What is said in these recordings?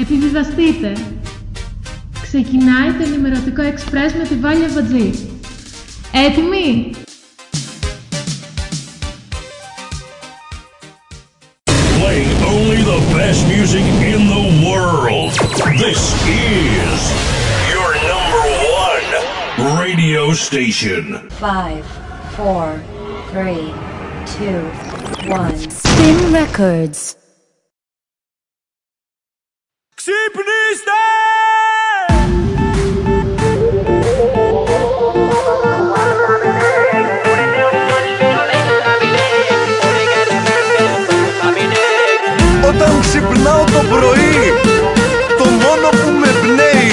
Επιβιβαστείτε! Ξεκινάει το ενημερωτικό εξπρές με τη Βάλια Βατζή. Έτοιμοι! Playing only the best music in the world. This is your number one radio station. Five, four, three, two, one. Spin Records. Ξυπνήστε! Όταν ξυπνάω το πρωί Το μόνο που με πνέει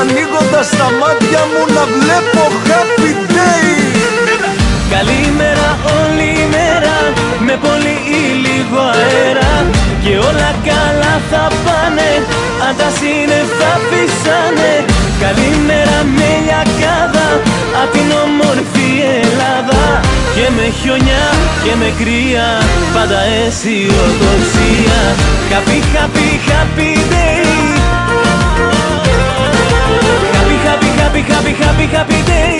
Ανοίγοντας τα μάτια μου να βλέπω happy day Καλημέρα όλη η μέρα Με πολύ ή λίγο αέρα Και όλα καλά θα πάνε Αν τα σύννεφα φυσάνε Καλημέρα με λιακάδα Απ' την όμορφη Ελλάδα. Και με χιονιά και με κρύα Πάντα αισιοδοξία Happy, happy, happy day. Happy, happy, happy, happy, happy, happy day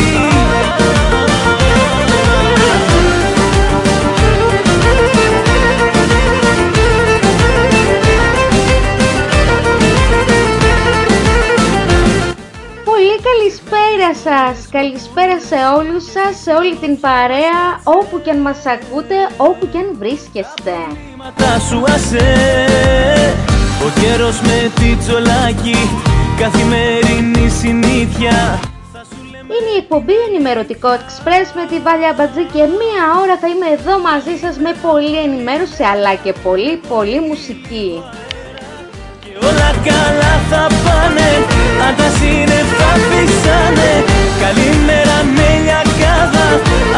καλησπέρα σας, καλησπέρα σε όλους σας, σε όλη την παρέα, όπου και αν μας ακούτε, όπου και αν βρίσκεστε. Μάτα σου ασέ Ο καιρός με τη τσολάκι Καθημερινή συνήθεια Είναι η εκπομπή Ενημερωτικό Express με τη Βάλια Μπατζή και μία ώρα θα είμαι εδώ μαζί σας με πολλή ενημέρωση αλλά και πολύ πολύ μουσική. Και όλα καλά θα πάνε Αν τα σύννεφα φυσάνε Καλημέρα με λιακάδα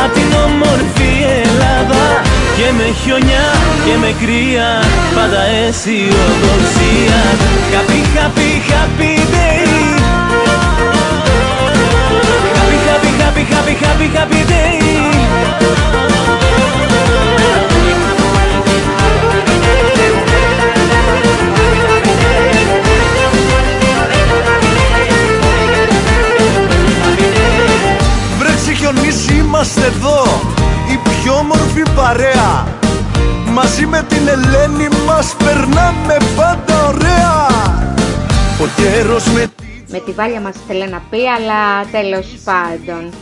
Απ' την όμορφη Ελλάδα. Και με χιονιά και με κρύα Πάντα αισιοδοξία. Happy, happy, happy day. Happy, happy, happy, happy, happy, happy day είμαστε εδώ Η πιο όμορφη παρέα Μαζί με την Ελένη μας περνάμε πάντα ωραία Ο καιρός με Με τη Βάλια μας θέλει να πει αλλά τέλος πάντων.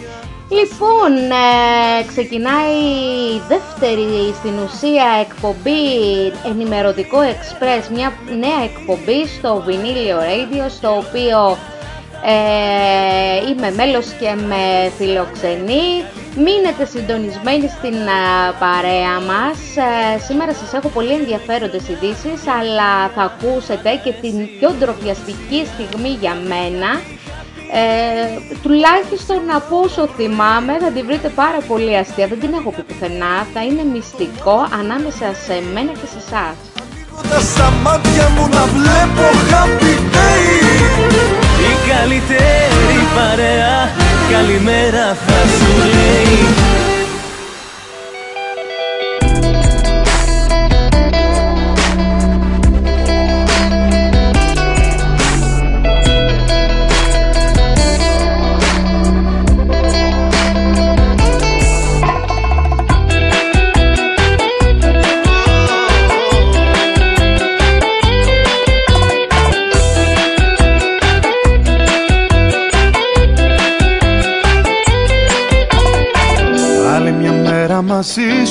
Λοιπόν, ε, ξεκινάει η δεύτερη στην ουσία εκπομπή ενημερωτικό Express, μια νέα εκπομπή στο Vinyl Radio, στο οποίο ε, είμαι μέλος και με φιλοξενεί. Μείνετε συντονισμένοι στην α, παρέα μας. Ε, σήμερα σας έχω πολύ ενδιαφέροντες ειδήσεις, αλλά θα ακούσετε και την πιο ντροπιαστική στιγμή για μένα. Ε, τουλάχιστον από όσο θυμάμαι θα την βρείτε πάρα πολύ αστεία. Δεν την έχω πει πουθενά. Θα είναι μυστικό ανάμεσα σε μένα και σε εσάς. τα στα μάτια μου να βλέπω happy day Η καλύτερη παρέα. Καλημέρα θα σου λέει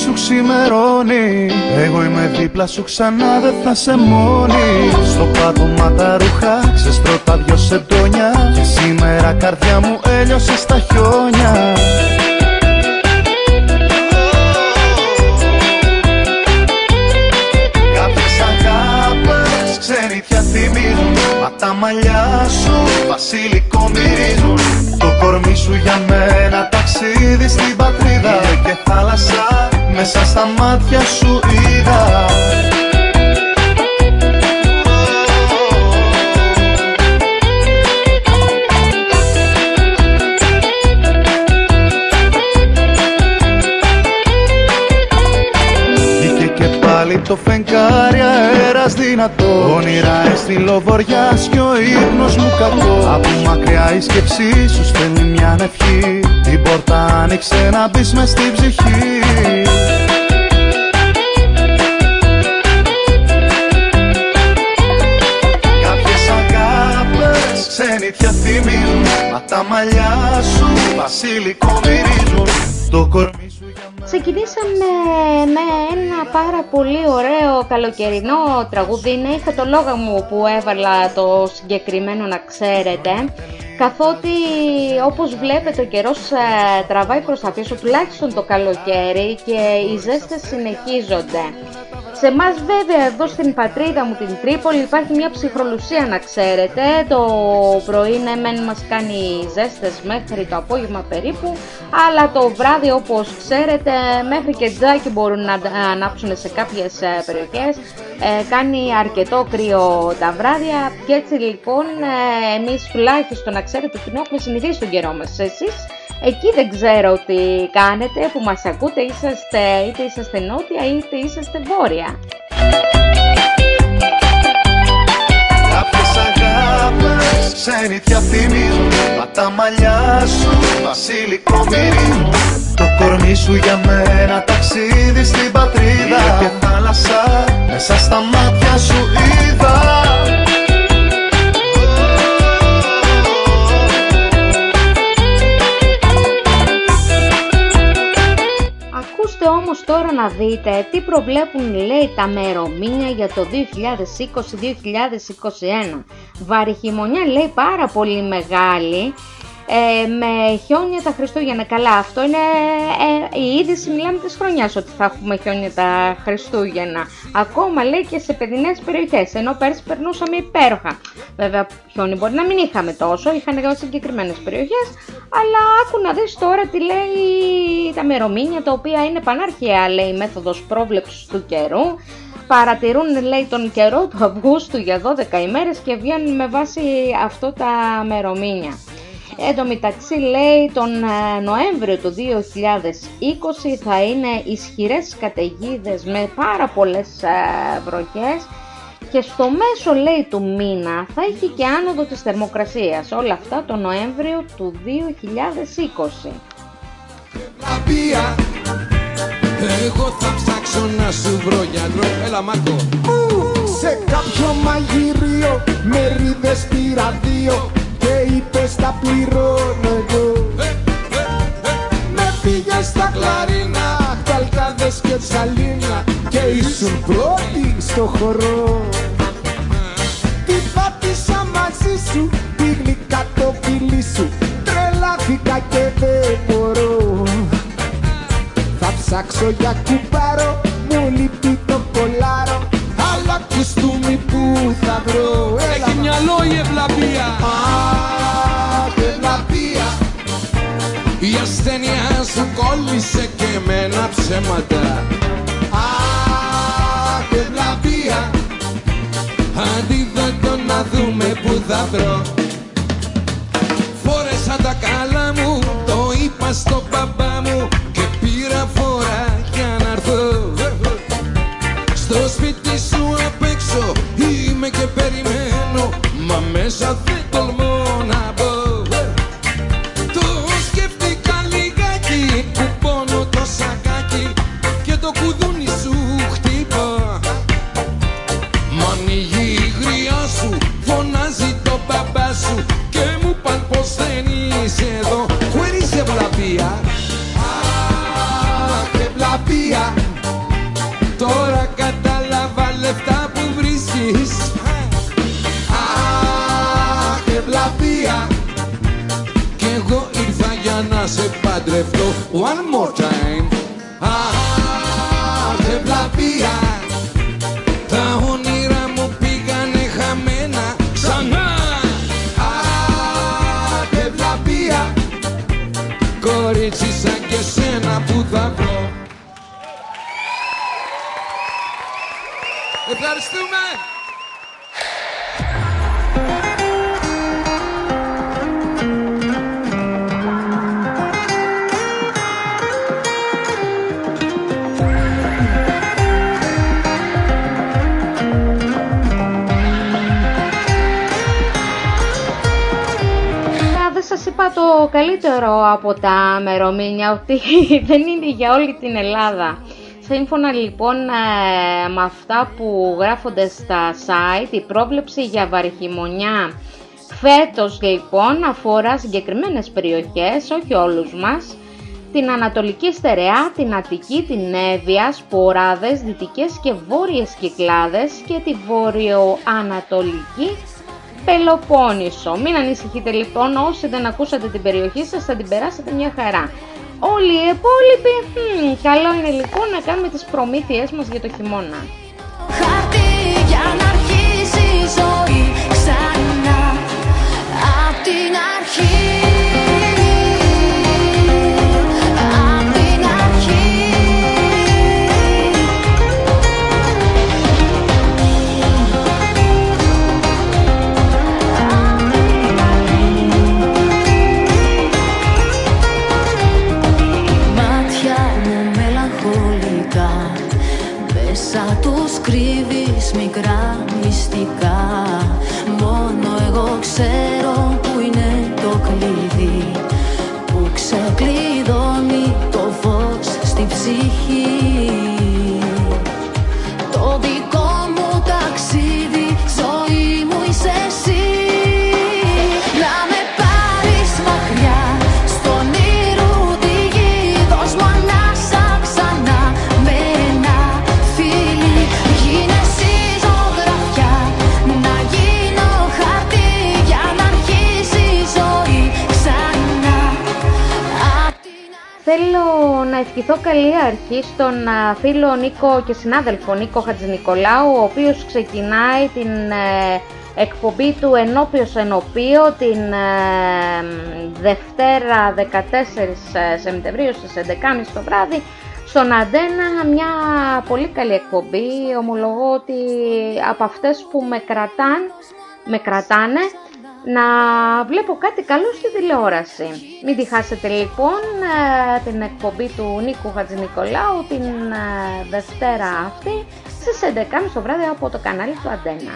σου ξημερώνει. Εγώ είμαι δίπλα σου ξανά δεν θα σε μόνη. Στο πάτωμα τα ρούχα ξεστρώ τα δυο σεντόνια. Και σήμερα καρδιά μου έλειωσε στα χιόνια. Κάποιες αγάπες ξενιτιά θυμίζουν. Μα τα μαλλιά σου βασιλικό μυρίζουν. Το κορμί σου για μένα ταξίδι στην πατρίδα. Και θάλασσα μέσα στα μάτια σου είδα. Βγήκε και πάλι το φεγγάρι αέρας έρωτας δυνατό. Όνειρα λοβοριάς και ο ύπνος μου κακό. Από μακριά η σκέψη σου στέλνει μια ευχή Την πόρτα άνοιξε να μπεις μες στην ψυχή ξενιτιά θυμίζουν Μα τα μαλλιά σου βασίλικο μυρίζουν Το κορμί σου για μένα Ξεκινήσαμε με ένα πάρα πολύ ωραίο καλοκαιρινό τραγούδι. Είναι είχα το λόγο μου που έβαλα το συγκεκριμένο να ξέρετε. Καθότι όπως βλέπετε ο καιρός ε, τραβάει προς τα πίσω τουλάχιστον το καλοκαίρι και οι ζέστες συνεχίζονται. Σε εμάς βέβαια εδώ στην πατρίδα μου την Τρίπολη υπάρχει μια ψυχρολουσία να ξέρετε. Το πρωί ναι μεν μας κάνει ζέστες μέχρι το απόγευμα περίπου, αλλά το βράδυ όπως ξέρετε μέχρι και τζάκι μπορούν να ανάψουν σε κάποιες ε, περιοχές. Ε, κάνει αρκετό κρύο τα βράδια και έτσι λοιπόν ε, εμείς τουλάχιστον να ξέρετε ότι έχουμε συνηθίσει τον καιρό μας. Εσείς; Εκεί δεν ξέρω τι κάνετε που μας ακούτε, είσαστε, είτε είσαστε νότια είτε είσαστε βόρεια. Κάποιες αγάπες ξενιτιά θυμίζουν Μα τα μαλλιά σου βασίλικο μυρίζουν Το κορμί σου για μένα ταξίδι στην πατρίδα. Και θάλασσα μέσα στα μάτια σου είδα όμως τώρα να δείτε τι προβλέπουν λέει τα μερομήνια για το 2020-2021. Βαρυχημονιά λέει πάρα πολύ μεγάλη ε, με χιόνια τα Χριστούγεννα. Καλά, αυτό είναι ε, η είδηση, μιλάμε της χρονιάς ότι θα έχουμε χιόνια τα Χριστούγεννα. Ακόμα λέει και σε παιδινές περιοχές, ενώ πέρσι περνούσαμε υπέροχα. Βέβαια, χιόνι μπορεί να μην είχαμε τόσο, είχαν σε συγκεκριμένες περιοχές, αλλά άκου να δεις τώρα τι λέει τα μερομήνια, τα οποία είναι πανάρχαια, λέει, η μέθοδος πρόβλεψης του καιρού. Παρατηρούν, λέει, τον καιρό του Αυγούστου για 12 ημέρες και βγαίνουν με βάση αυτό τα μερομήνια. Εν τω μεταξύ λέει τον ε, Νοέμβριο του 2020 θα είναι ισχυρές καταιγίδες με πάρα πολλές ε, βροχές. Και στο μέσο λέει του μήνα θα έχει και άνοδο της θερμοκρασίας. Όλα αυτά το Νοέμβριο του 2020. Εγώ θα ψάξω να σου βρω γιατρό. Έλα Μάρκο. Σε κάποιο μαγειρίο με ρίδες πήρα δύο και είπες τα πληρώνω εγώ. Με πήγες στα κλαρίνα, καλκάδες και τσαλίνα και ήσουν πρώτη στο χορό. Τι πάτησα μαζί σου, τη γλυκά το φιλί σου τρελάθηκα και δεν μπορώ. Θα ψάξω για κουμπάρο, μου λείπει το κολάρο αλλά κουστούμι που θα βρω Έχει μυαλό η ευλαβία Η ασθένεια σου κόλλησε και εμένα ψέματα. Αχ, ευλαβία Αντίδοτο να δούμε που θα βρω. Φόρεσα τα καλά μου, το είπα στο μπαμπά μου Και πήρα φορά για να έρθω. Στο σπίτι σου απ' έξω είμαι και περιμένω Μα μέσα δεν One more time. Αχ, ευλαβία. Τα όνειρα μου πήγανε χαμένα ξανά. Αχ, ευλαβία. Κορίτσι σαν και σένα που θα βρω. Ευχαριστούμε. Το καλύτερο από τα μερομήνια, ότι δεν είναι για όλη την Ελλάδα. Σύμφωνα λοιπόν ε, με αυτά που γράφονται στα site, η πρόβλεψη για βαριχημονιά φέτος λοιπόν αφορά συγκεκριμένες περιοχές, όχι όλους μας, την Ανατολική Στερεά, την Αττική, την Εύβοια, Σποράδες, Δυτικές και Βόρειες Κυκλάδες και τη Βόρειο-Ανατολική Πελοπόννησο. Μην ανησυχείτε λοιπόν, όσοι δεν ακούσατε την περιοχή σας θα την περάσετε μια χαρά. Όλοι οι υπόλοιποι, καλό είναι λοιπόν να κάνουμε τις προμήθειές μας για το χειμώνα. Χαρτί για να αρχίσει η ζωή ξανά Απ' την αρχή τους κρύβεις μικρά μυστικά. Μόνο εγώ ξέρω που είναι το κλειδί Που ξεκλειδώνει το φως στη ψυχή ευχηθώ καλή αρχή στον α, φίλο Νίκο και συνάδελφο Νίκο Χατζηνικολάου, ο οποίος ξεκινάει την ε, εκπομπή του Ενώπιος Ενωπίο την ε, Δευτέρα 14 Σεπτεμβρίου στις 11.30 το βράδυ στον Αντένα μια πολύ καλή εκπομπή, ομολογώ ότι από αυτές που με κρατάν, με κρατάνε να βλέπω κάτι καλό στη τηλεόραση. Μην τη χάσετε λοιπόν ε, την εκπομπή του Νίκου Χατζηνικολάου την ε, Δευτέρα αυτή στις 11.30 το βράδυ από το κανάλι του Αντένα.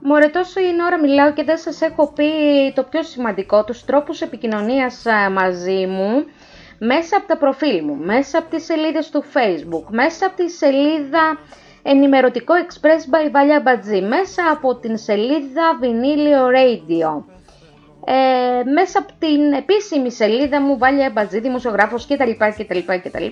Μωρέ τόσο είναι ώρα μιλάω και δεν σας έχω πει το πιο σημαντικό, τους τρόπους επικοινωνίας α, μαζί μου μέσα από τα προφίλ μου, μέσα από τις σελίδες του facebook, μέσα από τη σελίδα ενημερωτικό express by Βάλια Μπατζή, μέσα από την σελίδα Vinilio Radio, ε, μέσα από την επίσημη σελίδα μου Βάλια Μπατζή, δημοσιογράφος κτλ, κτλ, κτλ.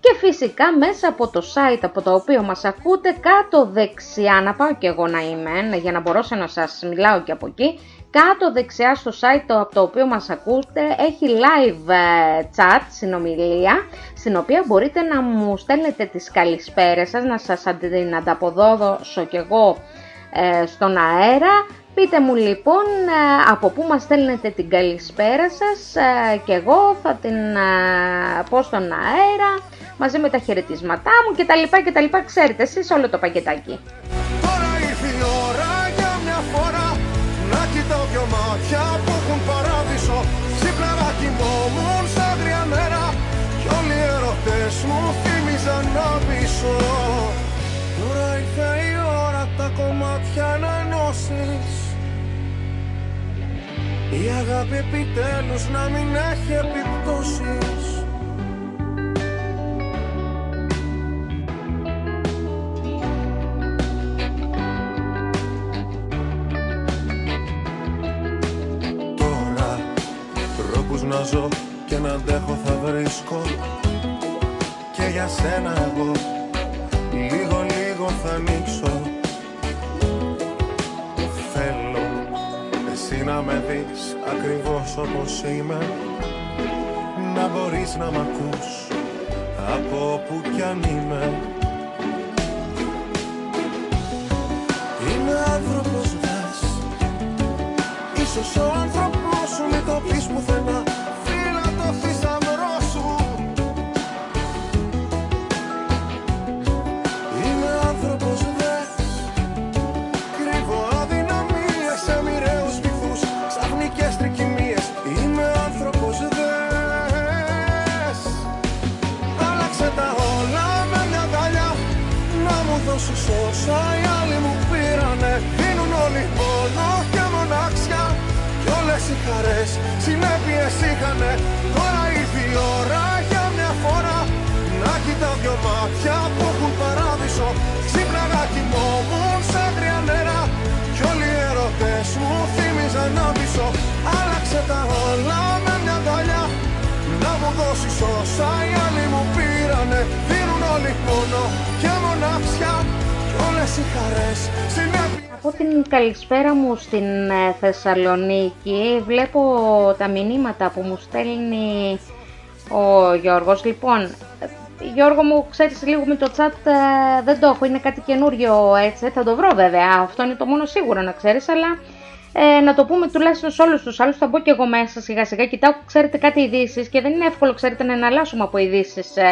Και φυσικά μέσα από το site από το οποίο μας ακούτε κάτω δεξιά, να πάω και εγώ να είμαι, για να μπορώ να σας μιλάω και από εκεί, κάτω δεξιά στο site το- από το οποίο μας ακούτε έχει live ε, chat, συνομιλία, στην οποία μπορείτε να μου στέλνετε τις καλησπέρες σας, να σας αντι- την ανταποδώσω κι εγώ ε, στον αέρα. Πείτε μου λοιπόν ε, από πού μας στέλνετε την καλησπέρα σας ε, και εγώ θα την ε, πω στον αέρα μαζί με τα χαιρετίσματά μου και τα λοιπά και τα λοιπά. Ξέρετε εσείς όλο το πακετάκι. Τώρα ήρθε η ώρα για μια φορά Να κοιτάω δυο μάτια που έχουν παράδεισο Ξύπνα να κοιμόμουν σαν τρία μέρα Κι όλοι οι ερωτές μου θύμιζαν να πείσω Τώρα ήρθε η ώρα τα κομμάτια να ενώσεις η αγάπη επιτέλους να μην έχει επιπτώσεις. Τώρα τρόπους να ζω και να αντέχω θα βρίσκω. Και για σένα εγώ να με δεις ακριβώς όπως είμαι. Να μπορείς να μ' ακούς από όπου κι αν είμαι Είμαι καλησπέρα μου στην ε, Θεσσαλονίκη. Βλέπω τα μηνύματα που μου στέλνει ο Γιώργος. Λοιπόν, ε, Γιώργο μου, ξέρεις λίγο με το chat ε, δεν το έχω, είναι κάτι καινούριο έτσι, θα το βρω βέβαια, αυτό είναι το μόνο σίγουρο να ξέρεις, αλλά ε, να το πούμε τουλάχιστον σε όλους τους άλλους, θα μπω και εγώ μέσα σιγά σιγά, κοιτάω, ξέρετε κάτι ειδήσεις και δεν είναι εύκολο, ξέρετε, να εναλλάσσουμε από ειδήσεις ε,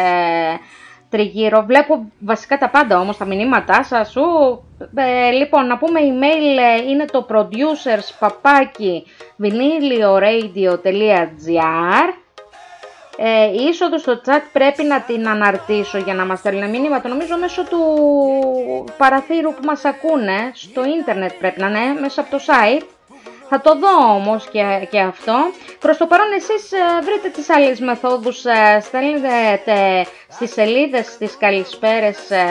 τριγύρω. Βλέπω βασικά τα πάντα όμως, τα μηνύματά σας. Ου, ε, λοιπόν, να πούμε email ε, είναι το producers παπάκι vinylioradio.gr ε, η είσοδος στο chat πρέπει να την αναρτήσω για να μας στέλνουν μηνύματα. Νομίζω μέσω του παραθύρου που μας ακούνε, στο ίντερνετ πρέπει να είναι, μέσα από το site. Θα το δω όμως και, και αυτό. Προς το παρόν εσείς ε, βρείτε τις άλλες μεθόδους, ε, στέλνετε στις σελίδες τις καλησπέρες ε,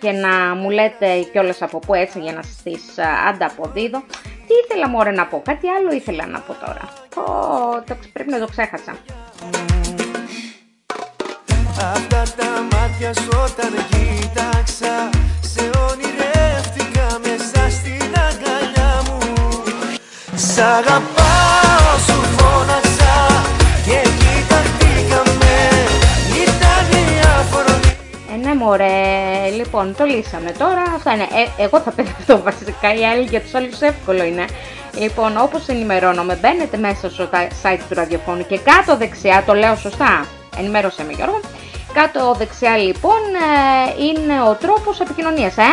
και να μου λέτε κιόλας από πού έτσι για να σας τις ε, ανταποδίδω. Τι ήθελα μωρέ να πω, κάτι άλλο ήθελα να πω τώρα. Ω, το, ξε- πρέπει να το ξέχασα. Αυτά τα μάτια σου όταν κοίταξα Σε ονειρεύτηκα Σ' αγαπάω σου φώναξα Και κοιταχτήκαμε Ήταν η αφορμή Ε, ναι μωρέ, λοιπόν, το λύσαμε τώρα. Αυτά είναι. Ε, εγώ θα παιδευτώ βασικά, οι άλλοι για τους άλλους εύκολο είναι. Λοιπόν, όπως ενημερώνομαι, μπαίνετε μέσα στο τα- site του ραδιοφώνου και κάτω δεξιά, το λέω σωστά, ενημέρωσε με Γιώργο, κάτω δεξιά λοιπόν ε, είναι ο τρόπος επικοινωνίας, ε.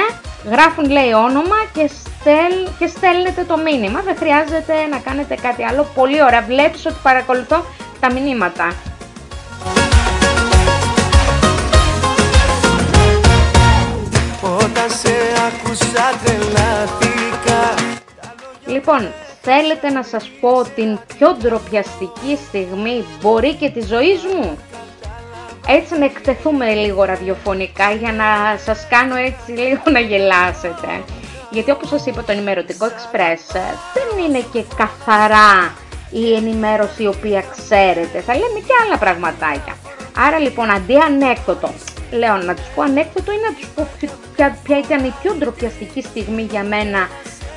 Γράφουν λέει όνομα και, στέλ, και στέλνετε το μήνυμα, δεν χρειάζεται να κάνετε κάτι άλλο. Πολύ ωραία, βλέπεις ότι παρακολουθώ τα μηνύματα. Όταν σε άκουσα τρελάθηκα Λοιπόν, θέλετε να σας πω την πιο ντροπιαστική στιγμή μπορεί και της ζωής μου. Έτσι να εκτεθούμε λίγο ραδιοφωνικά για να σας κάνω έτσι λίγο να γελάσετε. Γιατί όπως σας είπα το ενημερωτικό Express ε, δεν είναι και καθαρά η ενημέρωση η οποία ξέρετε. Θα λέμε και άλλα πραγματάκια. Άρα λοιπόν αντί ανέκδοτο, λέω να τους πω ανέκδοτο ή να τους πω ποιο- ποια, ποια ήταν η πιο ντροπιαστική στιγμή για μένα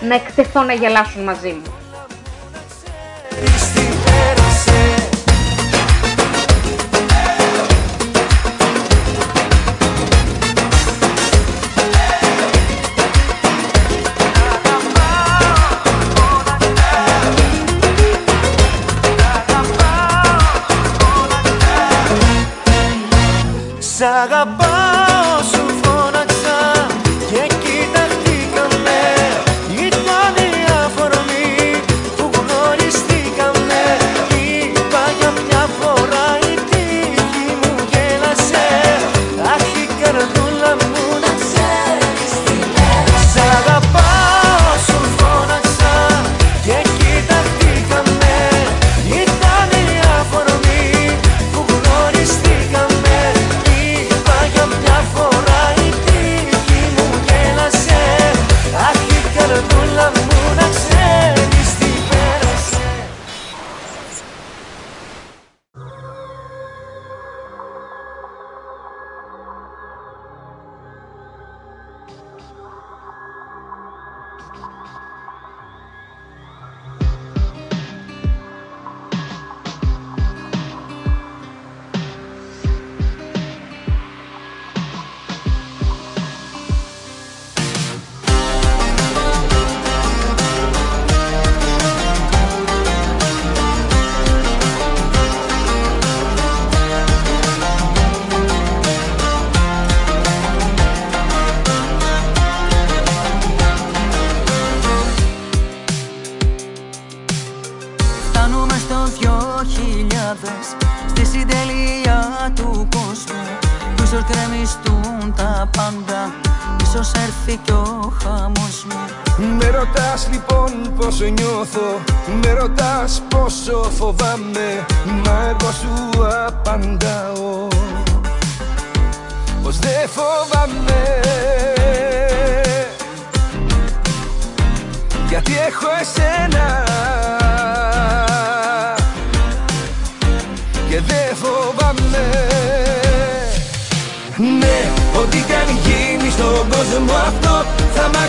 να εκτεθώ να γελάσουν μαζί μου. Σ' αγαπάω νιώθω. Με ρωτάς πόσο φοβάμαι Μα εγώ σου απαντάω. Πως δεν φοβάμαι. Γιατί έχω εσένα. Και δεν φοβάμαι. Ναι, ό,τι κι αν γίνει στον κόσμο αυτό Θα μ'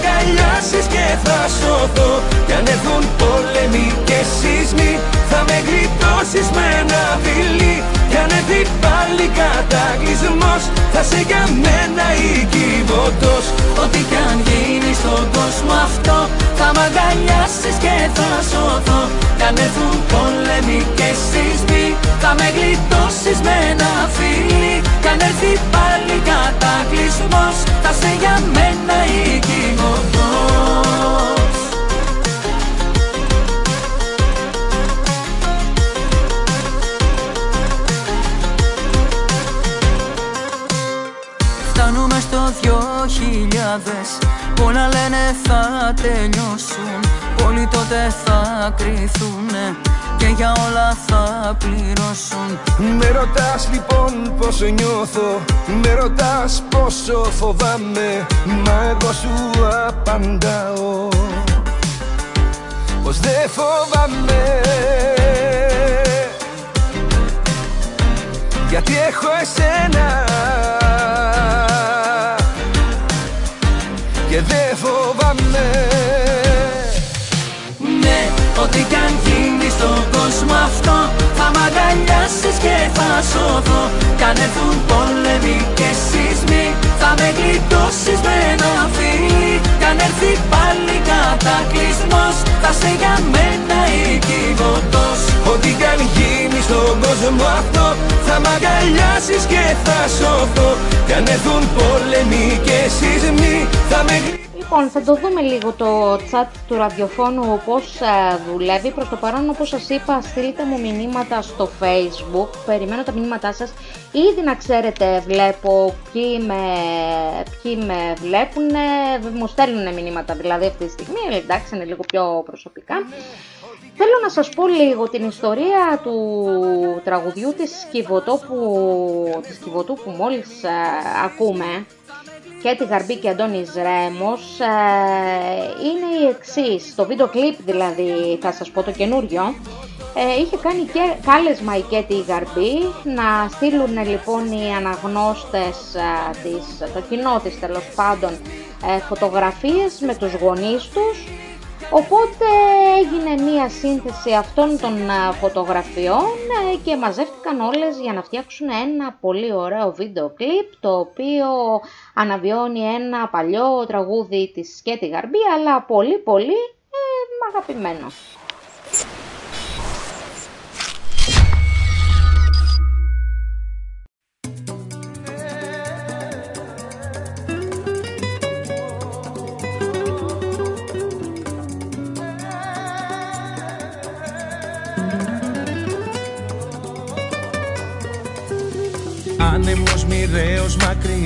αγκαλιάσεις και θα σωθώ. Κι αν έρθουν πόλεμοι και σεισμοί Θα με γλιτώσεις με ένα φιλί Κι αν έρθει πάλι κατακλυσμός Θα σε για μένα η κυβωτός Ό,τι κι αν γίνει στον κόσμο αυτό Θα μ' αγκαλιάσεις και θα σωθώ. Κι αν έρθουν πόλεμοι και σεισμοί Θα με γλιτώσεις με ένα φιλί Κι αν έρθει πάλι κατακλυσμός Θα σε για μένα οικειβωτός δυο χιλιάδες Πολλά λένε θα τελειώσουν Όλοι τότε θα κρυθούνε Και για όλα θα πληρώσουν Με ρωτάς λοιπόν πόσο νιώθω Με ρωτάς πόσο φοβάμαι Μα εγώ σου απαντάω Πως δεν φοβάμαι. Γιατί έχω εσένα Και δεν φοβάμαι. Ναι, ό,τι κι αν γίνει στον κόσμο αυτό Θα μ' αγκαλιάσεις και θα σωθώ Κι αν έρθουν πόλεμοι και σεισμοί Θα με γλιτώσεις με ένα φιλί Κι αν έρθει πάλι κατακλυσμός Θα σε για μένα οικειβωτός. Ό,τι κι αν γίνει στον κόσμο αυτό Θα μ' αγκαλιάσεις και θα σωθώ Κι αν έρθουν πόλεμοι και σεισμοί Θα με γλιτώσεις Λοιπόν, θα το δούμε λίγο το chat του ραδιοφώνου πώς ε, δουλεύει. Προς το παρόν, όπως σας είπα, στείλτε μου μηνύματα στο facebook. Περιμένω τα μηνύματά σας. Ήδη να ξέρετε, βλέπω ποιοι με, ποιοι με βλέπουν. Μου στέλνουν μηνύματα δηλαδή αυτή τη στιγμή. αλλά Εντάξει, είναι λίγο πιο προσωπικά. Θέλω να σας πω λίγο την ιστορία του τραγουδιού της Κιβωτό που, της Κιβωτού που μόλις ε, ακούμε. Και τη Γαρμπή και Αντώνης Ρέμος. Ε, είναι η εξής. Το βίντεο κλιπ δηλαδή θα σας πω το καινούριο. Ε, είχε κάνει και κάλεσμα η Κέτη η Γαρμπή να στείλουν λοιπόν οι αναγνώστες ε, της, το κοινό της τέλος πάντων ε, φωτογραφίες με τους γονείς τους Οπότε έγινε μία σύνθεση αυτών των α, φωτογραφιών ε, και μαζεύτηκαν όλες για να φτιάξουν ένα πολύ ωραίο βίντεο κλιπ το οποίο αναβιώνει ένα παλιό τραγούδι της Σκέτη Γαρμπή αλλά πολύ πολύ ε, αγαπημένο.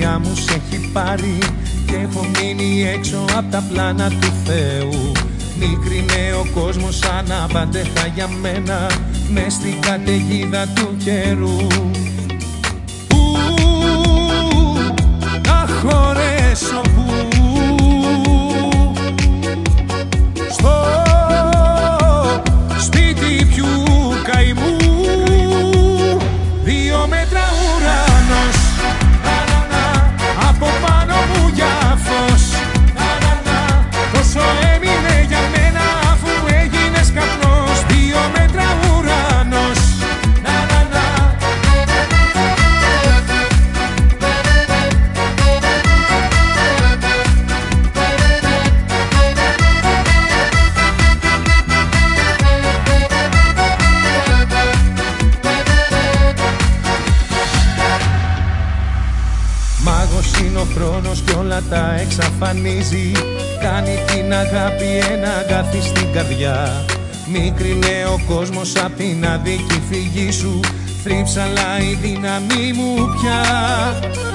Μακριά μου σε έχει πάρει Και έχω μείνει έξω από τα πλάνα του Θεού. Μικρή ο κόσμος αναπαντέχα για μένα Μες στην καταιγίδα του καιρού απ' την αδίκη φυγή σου Θρύψαλα η δύναμή μου πια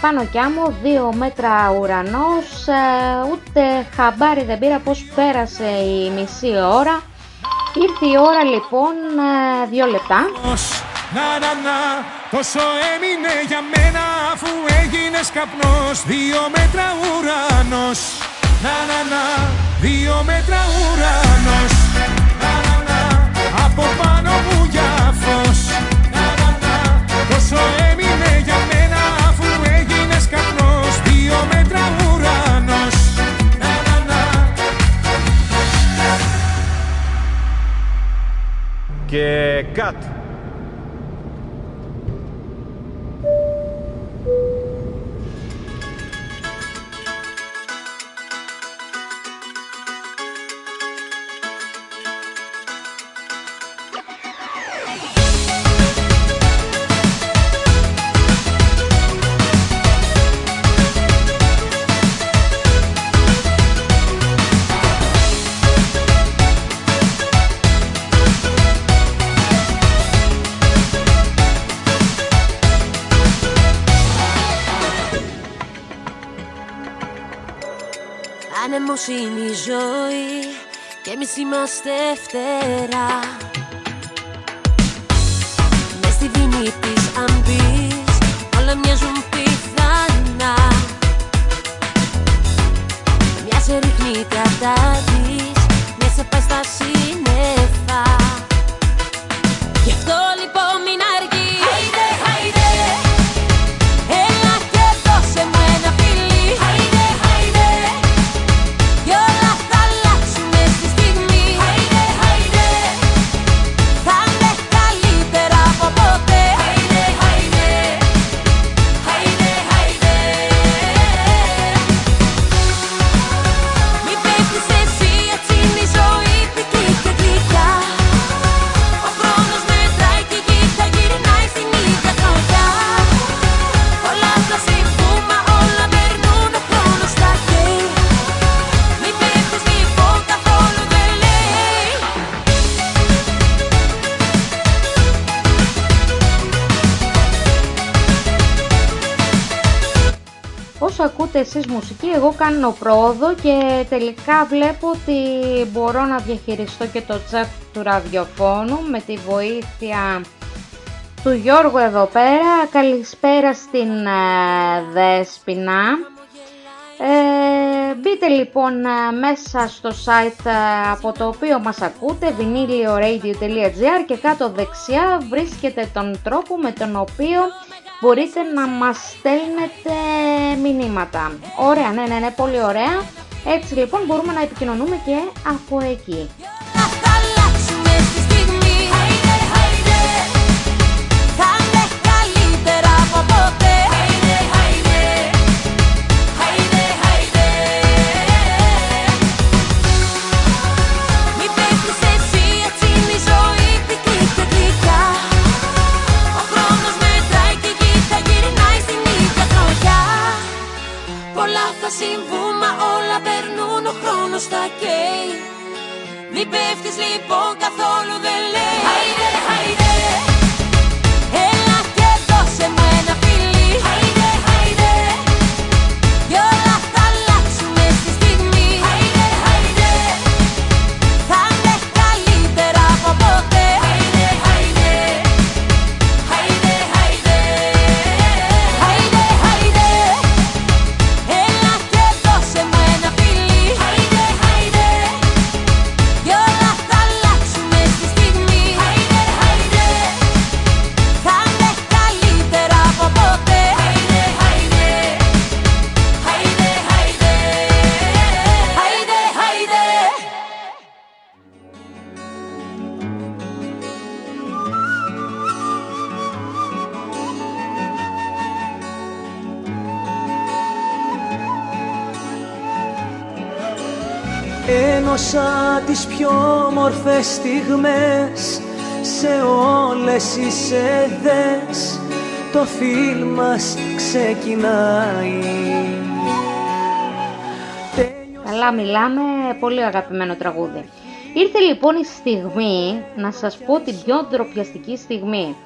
πάνω κι άμμο, δύο μέτρα ουρανός, ε, ούτε χαμπάρι δεν πήρα πως πέρασε η μισή ώρα. Ήρθε η ώρα λοιπόν, ε, δύο λεπτά. Να να να Τόσο έμεινε για μένα αφού έγινες καπνός Δύο μέτρα ουρανός Να να να Δύο μέτρα ουρανός Να να να Από πάνω μου για φως Να να να Τόσο έμεινε que é Cato. Εμείς είμαστε φτερά μουσική, εγώ κάνω πρόοδο και τελικά βλέπω ότι μπορώ να διαχειριστώ και το chat του ραδιοφώνου με τη βοήθεια του Γιώργου εδώ πέρα. Καλησπέρα στην ε, Δέσποινα. Ε, μπείτε λοιπόν ε, μέσα στο site ε, από το οποίο μας ακούτε vinylioradio.gr και κάτω δεξιά βρίσκεται τον τρόπο με τον οποίο μπορείτε να μας στέλνετε μηνύματα. Ωραία, ναι, ναι, ναι, πολύ ωραία. Έτσι λοιπόν μπορούμε να επικοινωνούμε και από εκεί. Στιγμές Σε όλες τις εδές Το φιλμ μας ξεκινάει Καλά μιλάμε, πολύ αγαπημένο τραγούδι. Ήρθε λοιπόν η στιγμή να σας πω την πιο ντροπιαστική στιγμή.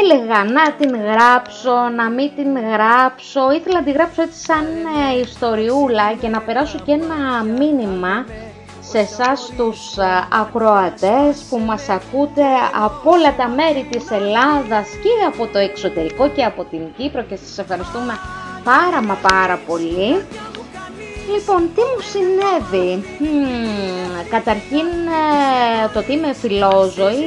έλεγα να την γράψω, να μην την γράψω, ήθελα να τη γράψω έτσι σαν ε, ιστοριούλα και να περάσω και ένα μήνυμα σε εσάς τους ε, ακροατές που μας ακούτε από όλα τα μέρη της Ελλάδας και από το εξωτερικό και από την Κύπρο και σας ευχαριστούμε πάρα μα πάρα πολύ. Λοιπόν, τι μου συνέβη; Μμμ, καταρχήν ε, το ότι είμαι φιλόζωη,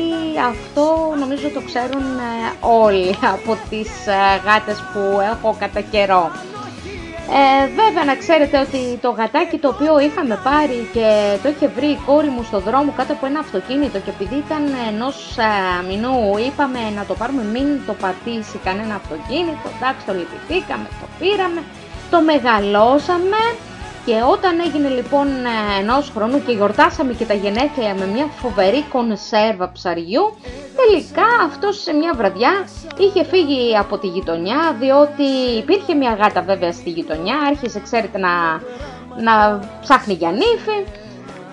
αυτό νομίζω το ξέρουν ε, όλοι από τις ε, γάτες που έχω κατά καιρό. Ε, βέβαια να ξέρετε ότι το γατάκι το οποίο είχαμε πάρει και το είχε βρει η κόρη μου στο δρόμο κάτω από ένα αυτοκίνητο και επειδή ήταν ενός ε, μηνού είπαμε να το πάρουμε μην το πατήσει κανένα αυτοκίνητο, εντάξει το λυπηθήκαμε, το πήραμε, το μεγαλώσαμε και όταν έγινε λοιπόν ε, ενός χρόνου και γιορτάσαμε και τα γενέθλια με μια φοβερή κονσέρβα ψαριού, τελικά αυτός σε μια βραδιά είχε φύγει από τη γειτονιά διότι υπήρχε μια γάτα βέβαια στη γειτονιά, άρχισε ξέρετε να, να ψάχνει για νύφη.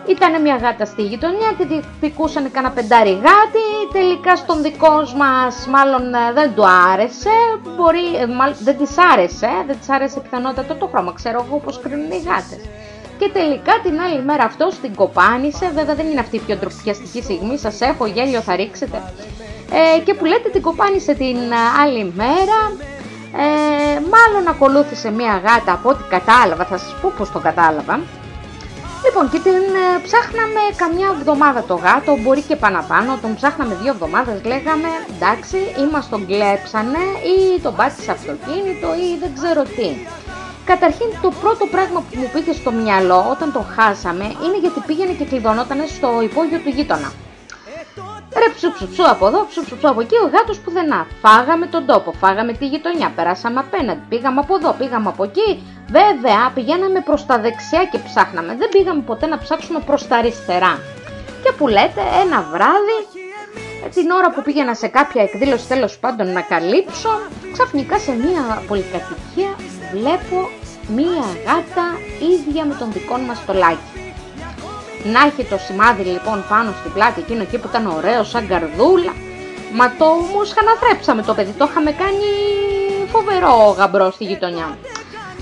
Ήταν μια γάτα στη γειτονιά και τη δικούσαν κανένα πεντάρι γάτι, τελικά στον δικό μας μάλλον ε, δεν του άρεσε, μπορεί, ε, μάλλον, δεν της άρεσε, δεν της άρεσε πιθανότατα το χρώμα, ξέρω εγώ πώς κρίνουν οι γάτες. Και τελικά την άλλη μέρα αυτό την κοπάνισε, βέβαια δεν είναι αυτή η πιο ντροπιαστική στιγμή, σας έχω γέλιο θα ρίξετε. Ε, και που λέτε την κοπάνισε την ε, άλλη μέρα, ε, μάλλον ακολούθησε μια γάτα από ό,τι κατάλαβα, θα σας πω πώς το κατάλαβα. Λοιπόν, και την ε, ψάχναμε καμιά εβδομάδα το γάτο, μπορεί και παραπάνω, τον ψάχναμε δύο εβδομάδες, λέγαμε, εντάξει, ή μας τον κλέψανε ή τον πάτησε αυτοκίνητο ή δεν ξέρω τι. Καταρχήν το πρώτο πράγμα που μου πήγε στο μυαλό όταν το χάσαμε είναι γιατί πήγαινε και κλειδωνόταν στο υπόγειο του γείτονα. Ρε ψου ψου ψου από εδώ, ψου ψου ψου από εκεί, ο γάτος πουθενά. Φάγαμε τον τόπο, φάγαμε τη γειτονιά, περάσαμε απέναντι, πήγαμε από εδώ, πήγαμε από εκεί. Βέβαια, πηγαίναμε προς τα δεξιά και ψάχναμε, δεν πήγαμε ποτέ να ψάξουμε προς τα αριστερά. Και που λέτε, ένα βράδυ, την ώρα που πήγαινα σε κάποια εκδήλωση τέλος πάντων να καλύψω, ξαφνικά σε μια πολυκατοικία βλέπω μία γάτα ίδια με τον δικό μας στολάκι. Να έχει το σημάδι λοιπόν πάνω στην πλάτη εκείνο εκεί που ήταν ωραίο σαν καρδούλα. Μα το μου σχαναθρέψαμε το παιδί, το είχαμε κάνει φοβερό γαμπρό στη γειτονιά.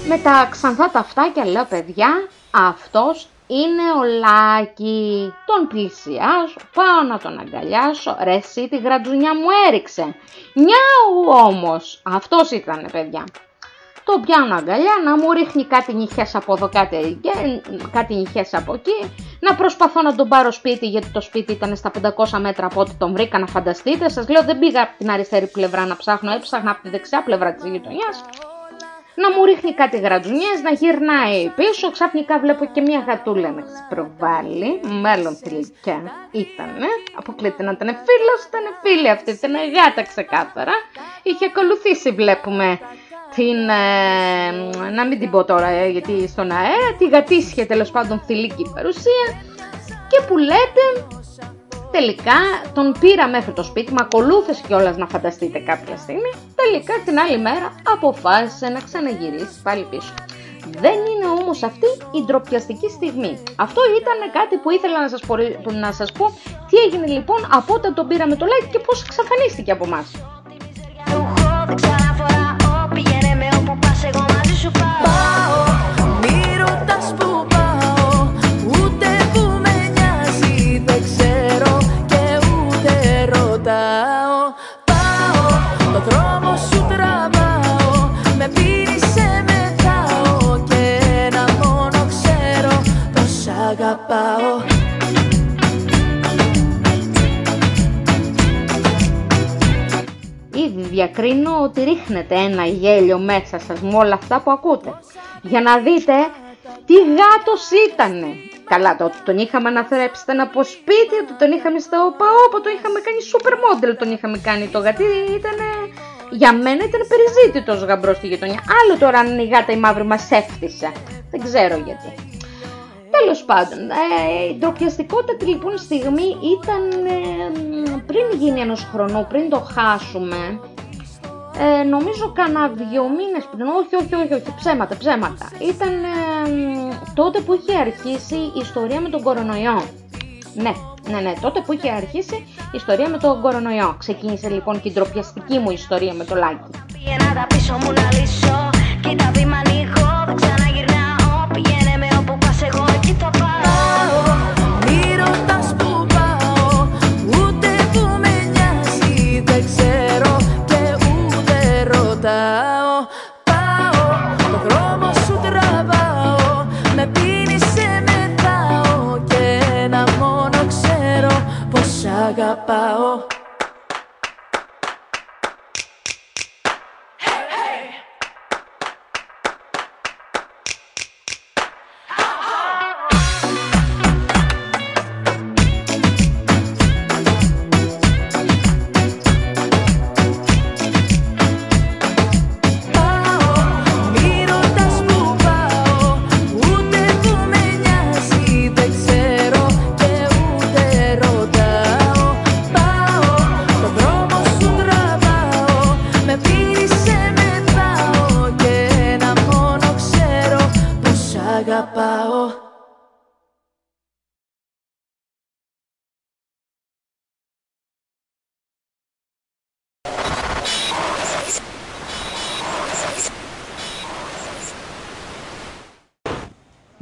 Με τα ξανθά τα αυτάκια λέω παιδιά, αυτός είναι ο Λάκη. Τον πλησιάζω, πάω να τον αγκαλιάσω. Ρε εσύ τη γρατζουνιά μου έριξε. Νιάου όμως, αυτός ήτανε παιδιά το πιάνω αγκαλιά, να μου ρίχνει κάτι νυχές από εδώ, κάτι, εκεί, κάτι νυχές από εκεί, να προσπαθώ να τον πάρω σπίτι, γιατί το σπίτι ήταν στα 500 μέτρα από ό,τι τον βρήκα, να φανταστείτε. Σας λέω, δεν πήγα από την αριστερή πλευρά να ψάχνω, έψαχνα από τη δεξιά πλευρά της γειτονιάς. Να μου ρίχνει κάτι γρατζουνιές, να γυρνάει πίσω, ξαφνικά βλέπω και μια γατούλα να προβάλλει, μάλλον τελικά ήτανε, αποκλείται να ήταν φίλος, ήταν φίλη αυτή, ήταν γάτα ξεκάθαρα, είχε ακολουθήσει βλέπουμε την, ε, να μην την πω τώρα ε, γιατί στον αέρα, τη γατήσια τέλος πάντων θηλυκή παρουσία. Και που λέτε τελικά τον πήρα μέχρι το σπίτι, με ακολούθησε κιόλας να φανταστείτε κάποια στιγμή, τελικά την άλλη μέρα αποφάσισε να ξαναγυρίσει πάλι πίσω. Δεν είναι όμως αυτή η ντροπιαστική στιγμή. Αυτό ήταν κάτι που ήθελα να σας, πω, να σας πω τι έγινε λοιπόν από όταν τον πήραμε το like και πώς εξαφανίστηκε από εμάς. Εγώ μαζί σου πάω διακρίνω ότι ρίχνετε ένα γέλιο μέσα σας με όλα αυτά που ακούτε. Για να δείτε τι γάτος ήτανε. Καλά, το τον είχαμε αναθρέψει ήταν από σπίτι, ότι τον είχαμε στα όπα τον είχαμε κάνει super model, τον είχαμε κάνει το γατί, ήταν για μένα ήταν περιζήτητος γαμπρός στη γειτονιά. Άλλο τώρα αν η γάτα η μαύρη μας έφτιασε. Δεν ξέρω γιατί. Τέλος πάντων, ε, η ντροπιαστικότητα λοιπόν στιγμή ήταν ε, πριν γίνει ενός χρονού, πριν το χάσουμε, ε, νομίζω κάνα δυο μήνες πριν, όχι, όχι, όχι, όχι, ψέματα, ψέματα. Ήταν τότε που είχε αρχίσει η ιστορία με τον κορονοϊό. Ναι, Ναι, ναι, τότε που είχε αρχίσει η ιστορία με τον κορονοϊό. Ξεκίνησε λοιπόν και η ντροπιαστική μου ιστορία με το Λάκη. Πήγαινα τα πίσω μου να λύσω Κοίτα βήμα σ'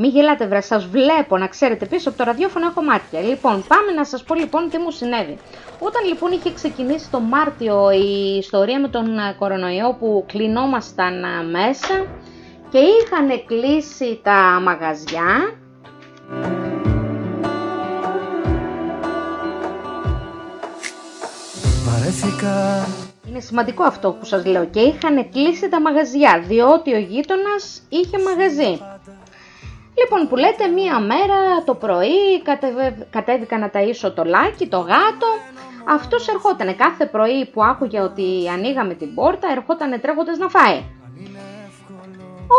Μη γελάτε βρε, σας βλέπω να ξέρετε πίσω από το ραδιόφωνο έχω μάτια. Λοιπόν, πάμε να σας πω λοιπόν τι μου συνέβη. Όταν λοιπόν είχε ξεκινήσει το Μάρτιο η ιστορία με τον ε, κορονοϊό που κλεινόμασταν ε, μέσα και είχαν κλείσει τα μαγαζιά, Βαρέθηκα είναι σημαντικό αυτό που σας λέω και είχαν κλείσει τα μαγαζιά διότι ο γείτονας είχε μαγαζί. Λοιπόν που λέτε μία μέρα το πρωί κατεβε... κατέβηκα να ταΐσω το λάκι, το γάτο. Αυτός ερχότανε κάθε πρωί που άκουγε ότι ανοίγαμε την πόρτα ερχότανε τρέχοντας να φάει.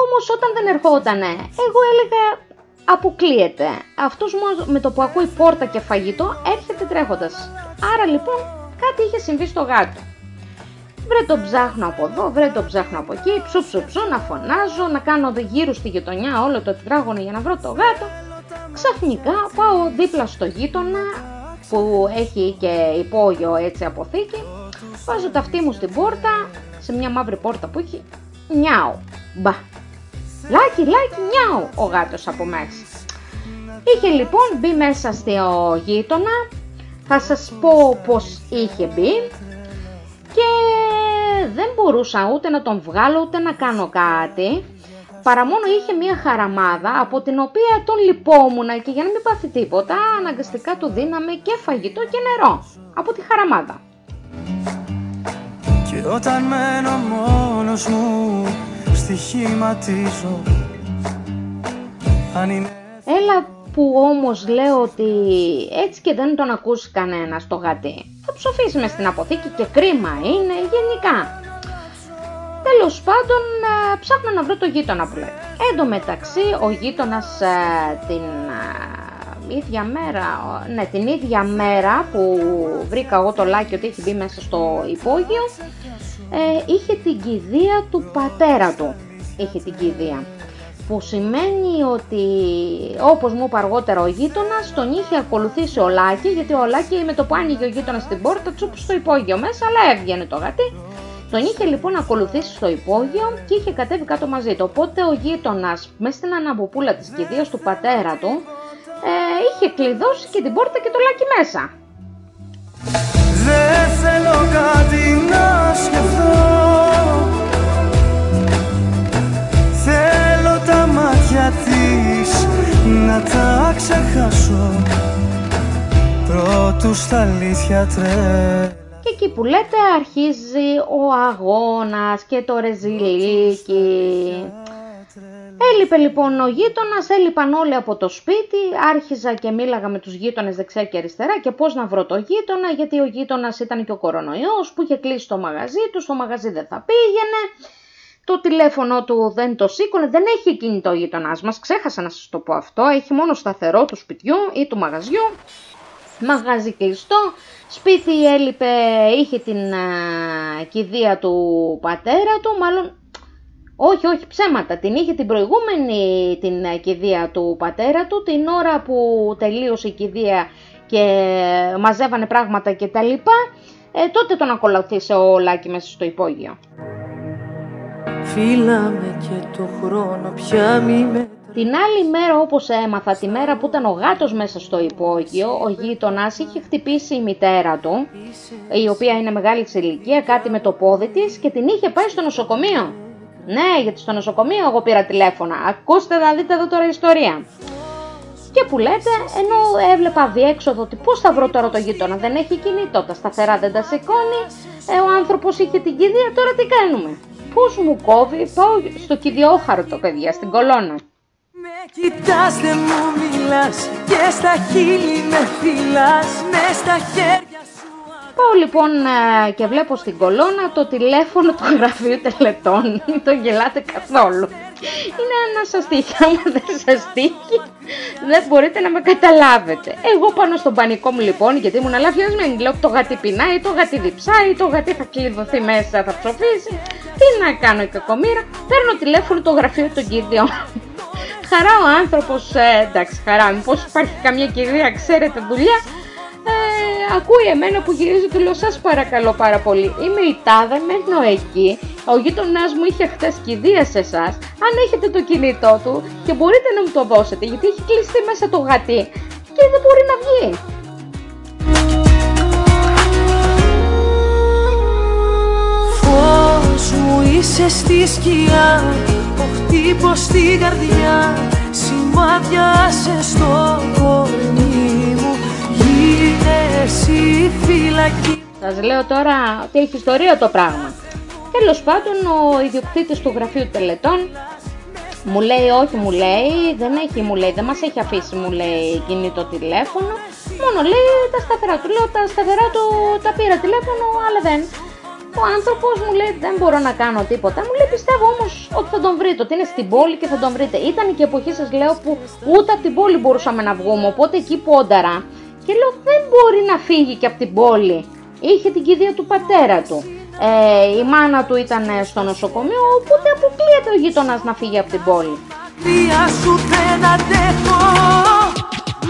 Όμως όταν δεν ερχότανε εγώ έλεγα αποκλείεται. Αυτός μόνο με το που ακούει πόρτα και φαγητό έρχεται τρέχοντας. Άρα λοιπόν κάτι είχε συμβεί στο γάτο. Βρε το ψάχνω από εδώ, βρε το ψάχνω από εκεί, ψου ψου ψου να φωνάζω, να κάνω γύρω στη γειτονιά όλο το τετράγωνο για να βρω το γάτο. Ξαφνικά πάω δίπλα στο γείτονα που έχει και υπόγειο έτσι αποθήκη, βάζω τα αυτή μου στην πόρτα, σε μια μαύρη πόρτα που έχει, νιάου, μπα. Λάκι, λάκι, νιάου, ο γάτος από μέσα. Είχε λοιπόν μπει μέσα στο γείτονα, θα σας πω πως είχε μπει, και δεν μπορούσα ούτε να τον βγάλω ούτε να κάνω κάτι παρά μόνο είχε μία χαραμάδα από την οποία τον λυπόμουν και για να μην πάθει τίποτα αναγκαστικά του δίναμε και φαγητό και νερό από τη χαραμάδα. Και όταν μένω μόνος μου Στοιχηματίζω Αν είναι Έλα που όμως λέω ότι έτσι και δεν τον ακούσει κανένα το γατί. Θα τους αφήσει μες στην αποθήκη και κρίμα είναι γενικά. Τέλος πάντων ε, ψάχνω να βρω το γείτονα που λέει. Εν τω μεταξύ ο γείτονας ε, την ε, ίδια μέρα, ο- ναι την ίδια μέρα που βρήκα εγώ το λάκι ότι έχει μπει μέσα στο υπόγειο ε, είχε την κηδεία του πατέρα του. Είχε την κηδεία που σημαίνει ότι όπως μου είπε αργότερα ο γείτονας, τον είχε ακολουθήσει ο Λάκη, γιατί ο Λάκη με το που άνοιγε ο γείτονας την πόρτα, τσουπ στο υπόγειο μέσα, αλλά έβγαινε το γατί. Τον είχε λοιπόν ακολουθήσει στο υπόγειο και είχε κατέβει κάτω μαζί του. Οπότε ο γείτονας, μέσα στην αναμπουπούλα της κηδεία του πατέρα του, ε, είχε κλειδώσει και την πόρτα και το Λάκη μέσα. Δεν θέλω κάτι να σκεφτώ να τα ξεχάσω Πρώτους στα αλήθεια τρέ Και εκεί που λέτε αρχίζει ο αγώνας και το ρεζιλίκι. Έλειπε λοιπόν ο γείτονας, έλειπαν όλοι από το σπίτι. Άρχιζα και μίλαγα με τους γείτονες δεξιά και αριστερά και πώς να βρω το γείτονα, γιατί ο γείτονας ήταν και ο κορονοϊός που είχε κλείσει το μαγαζί του, στο μαγαζί δεν θα πήγαινε. Το τηλέφωνο του δεν το σήκωνε, δεν έχει κινητό γείτονα μας. Ξέχασα να σας το πω αυτό. Έχει μόνο σταθερό του σπιτιού ή του μαγαζιού. Μαγαζί κλειστό. Σπίτι έλειπε, είχε την α, κηδεία του πατέρα του, μάλλον όχι, όχι, ψέματα. Την είχε την προηγούμενη την ε, κηδεία του πατέρα του. Την ώρα που τελείωσε η κηδεία και μαζεύανε πράγματα και τα λοιπά, ε, τότε τον ακολουθήσε ο Λάκη μέσα στο υπόγειο. Φύλαμε και το χρόνο πια μη με Την άλλη μέρα όπως έμαθα, τη μέρα που ήταν ο γάτος μέσα στο υπόγειο, ο γείτονας είχε χτυπήσει η μητέρα του, η οποία είναι μεγάλη σε ηλικία, κάτι με το πόδι της και την είχε πάει στο νοσοκομείο. Ναι, γιατί στο νοσοκομείο εγώ πήρα τηλέφωνα. Ακούστε να δείτε εδώ τώρα ιστορία. Και που λέτε, ενώ έβλεπα διέξοδο ότι πώς θα βρω τώρα το γείτονα, δεν έχει κινητό, τα σταθερά δεν τα σηκώνει, ε, ο άνθρωπος είχε την κηδεία, τώρα τι κάνουμε; Πώς μου κόβει, πάω στο κυδιόχαρτο παιδιά, στην κολόνα. Κοιτάς δεν μου μιλάς και στα χείλη με φυλάς μες στα χέρια σου Πάω λοιπόν ε, και βλέπω στην κολόνα το τηλέφωνο του γραφείου τελετών. Μην το γελάτε καθόλου. Είναι ένα σας τύχει. Άμα δεν σας τύχει, δεν μπορείτε να με καταλάβετε. Εγώ πάνω στον πανικό μου λοιπόν, γιατί ήμουν αλαφιασμένη. Λέω το γατί πεινάει, το γατί διψάει, το γατί θα κλειδωθεί μέσα, θα ψοφήσει. Τι να κάνω η κακομήρα. Παίρνω τηλέφωνο το γραφείο των κυρίων. Χαρά ο άνθρωπος, ε, εντάξει χαρά, μήπως υπάρχει καμία κυρία, ξέρετε δουλειά, ε, ακούει εμένα που γυρίζω του λέω σας παρακαλώ πάρα πολύ. Είμαι η Τάδα, μένω εκεί. Ο γείτονάς μου είχε χθες κηδεία σε εσάς. Αν έχετε το κινητό του και μπορείτε να μου το δώσετε, γιατί έχει κλειστεί μέσα το γατί και δεν μπορεί να βγει. Φως μου είσαι στη σκιά Ο χτύπος στην καρδιά Σημάδιασε στο κορμί μου Είναι εσύ φυλακή Σας λέω τώρα ότι έχει ιστορία το πράγμα. Τέλος πάντων, ο ιδιοκτήτης του γραφείου τελετών μου λέει, όχι μου λέει, δεν έχει, μου λέει, δεν μας έχει αφήσει, μου λέει, κινητό τηλέφωνο. Μόνο λέει τα σταθερά του. Λέω τα σταθερά του τα πήρα τηλέφωνο, αλλά δεν. Ο άνθρωπος μου λέει δεν μπορώ να κάνω τίποτα. Μου λέει πιστεύω όμως ότι θα τον βρείτε, ότι είναι στην πόλη και θα τον βρείτε. Ήταν και εποχή σας λέω που ούτε από την πόλη μπορούσαμε να βγούμε, οπότε εκεί πόνταρα. Και λέω δεν μπορεί να φύγει και από την πόλη. Είχε την κηδεία του πατέρα του. Ε, η μάνα του ήταν στο νοσοκομείο, οπότε αποκλείεται ο γείτονας να φύγει από την πόλη. Δια σου δεν αντέχω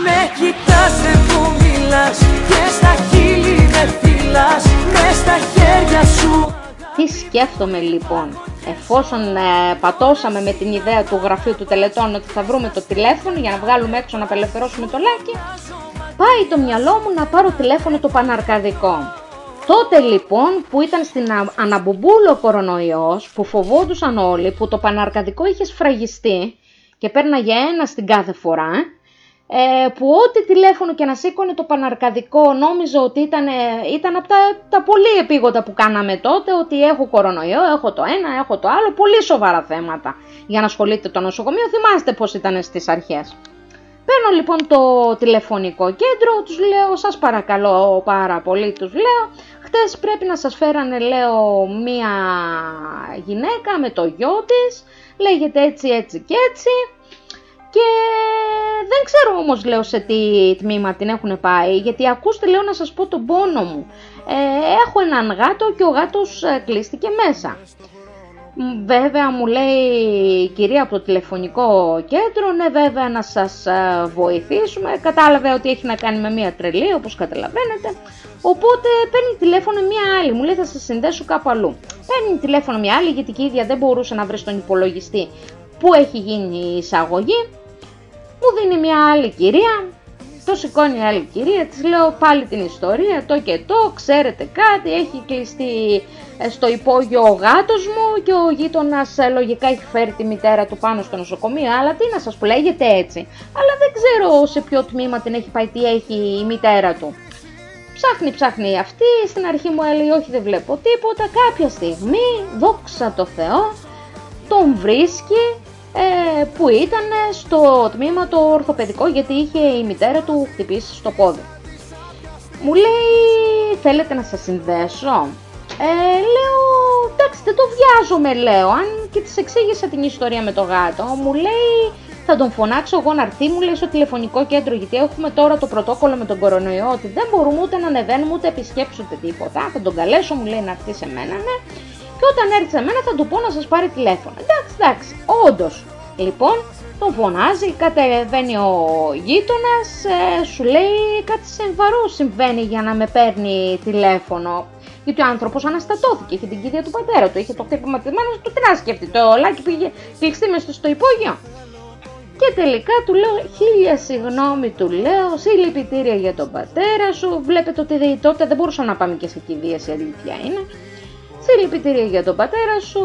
Με κοιτάς δεν μου μιλάς Και στα χείλη με φυλάς Με στα χέρια σου Τι σκέφτομαι λοιπόν, εφόσον ε, πατώσαμε με την ιδέα του γραφείου του τελετών ότι θα βρούμε το τηλέφωνο για να βγάλουμε έξω να απελευθερώσουμε το λάκι, πάει το μυαλό μου να πάρω τηλέφωνο το παναρκαδικό. Τότε λοιπόν που ήταν στην α- αναμπουμπούλο ο κορονοϊός, που φοβόντουσαν όλοι, που το παναρκαδικό είχε σφραγιστεί και πέρναγε ένα στην κάθε φορά, ε, που ό,τι τηλέφωνο και να σήκωνε το παναρκαδικό νόμιζε ότι ήταν, ήταν από τα, τα πολύ επίγοντα που κάναμε τότε, ότι έχω κορονοϊό, έχω το ένα, έχω το άλλο, πολύ σοβαρά θέματα για να ασχολείται το νοσοκομείο, θυμάστε πώς ήταν στις αρχές. Παίρνω λοιπόν το τηλεφωνικό κέντρο, τους λέω, σας παρακαλώ πάρα πολύ, τους λέω, χτες πρέπει να σας φέρανε, λέω, μία γυναίκα με το γιο της, λέγεται έτσι, έτσι και έτσι, και δεν ξέρω όμως, λέω, σε τι τμήμα την έχουν πάει, γιατί ακούστε, λέω, να σας πω τον πόνο μου. Ε, έχω έναν γάτο και ο γάτος ε, κλείστηκε μέσα. Μ, Βέβαια μου λέει η κυρία από το τηλεφωνικό κέντρο, ναι βέβαια να σας ε, βοηθήσουμε. Κατάλαβε ότι έχει να κάνει με μια τρελή όπως καταλαβαίνετε. Οπότε παίρνει τηλέφωνο μια άλλη, μου λέει θα σας συνδέσω κάπου αλλού. Παίρνει τηλέφωνο μια άλλη γιατί και η ίδια δεν μπορούσε να βρει στον υπολογιστή που έχει γίνει η εισαγωγή. Μου δίνει μια άλλη κυρία, το σηκώνει η άλλη κυρία, της λέω πάλι την ιστορία, το και το, ξέρετε κάτι, έχει κλειστεί ε, στο υπόγειο ο γάτος μου και ο γείτονας ε, λογικά έχει φέρει τη μητέρα του πάνω στο νοσοκομείο, αλλά τι να σας πω, λέγεται έτσι. Αλλά δεν ξέρω σε ποιο τμήμα την έχει πάει, τι έχει η μητέρα του. Ψάχνει, ψάχνει αυτή, στην αρχή μου έλεγε όχι δεν βλέπω τίποτα, κάποια στιγμή, δόξα τω Θεώ, τον βρίσκει ε, που ήταν στο τμήμα το ορθοπαιδικό γιατί είχε η μητέρα του χτυπήσει στο πόδι. Μου λέει θέλετε να σας συνδέσω; Ε, λέω εντάξει δεν το βιάζομαι λέω αν και της εξήγησα την ιστορία με το γάτο. Μου λέει θα τον φωνάξω εγώ να έρθει μου λέει στο τηλεφωνικό κέντρο γιατί έχουμε τώρα το πρωτόκολλο με τον κορονοϊό ότι δεν μπορούμε ούτε να ανεβαίνουμε ούτε επισκέψει ούτε τίποτα. Θα τον καλέσω μου λέει να έρθει σε μένα ναι και όταν έρθεις σε μένα θα του πω να σας πάρει τηλέφωνο. Εντάξει, εντάξει, όντως. Λοιπόν, τον φωνάζει, κατεβαίνει ο γείτονας, σου λέει κάτι σεβαρό συμβαίνει για να με παίρνει τηλέφωνο. Γιατί ο άνθρωπος αναστατώθηκε, είχε την κηδεία του πατέρα του, είχε το χτύπημα της μάνας του, τι να σκέφτεται. Το λάκι πήγε κλειστή μες στο, στο υπόγειο. Και τελικά του λέω χίλια συγγνώμη του λέω, συλληπιτήρια για τον πατέρα σου, βλέπετε ότι δε- τότε δεν μπορούσαμε να πάμε και σε κηδείες η αλήθεια είναι. Συλληπιτήρια για τον πατέρα σου,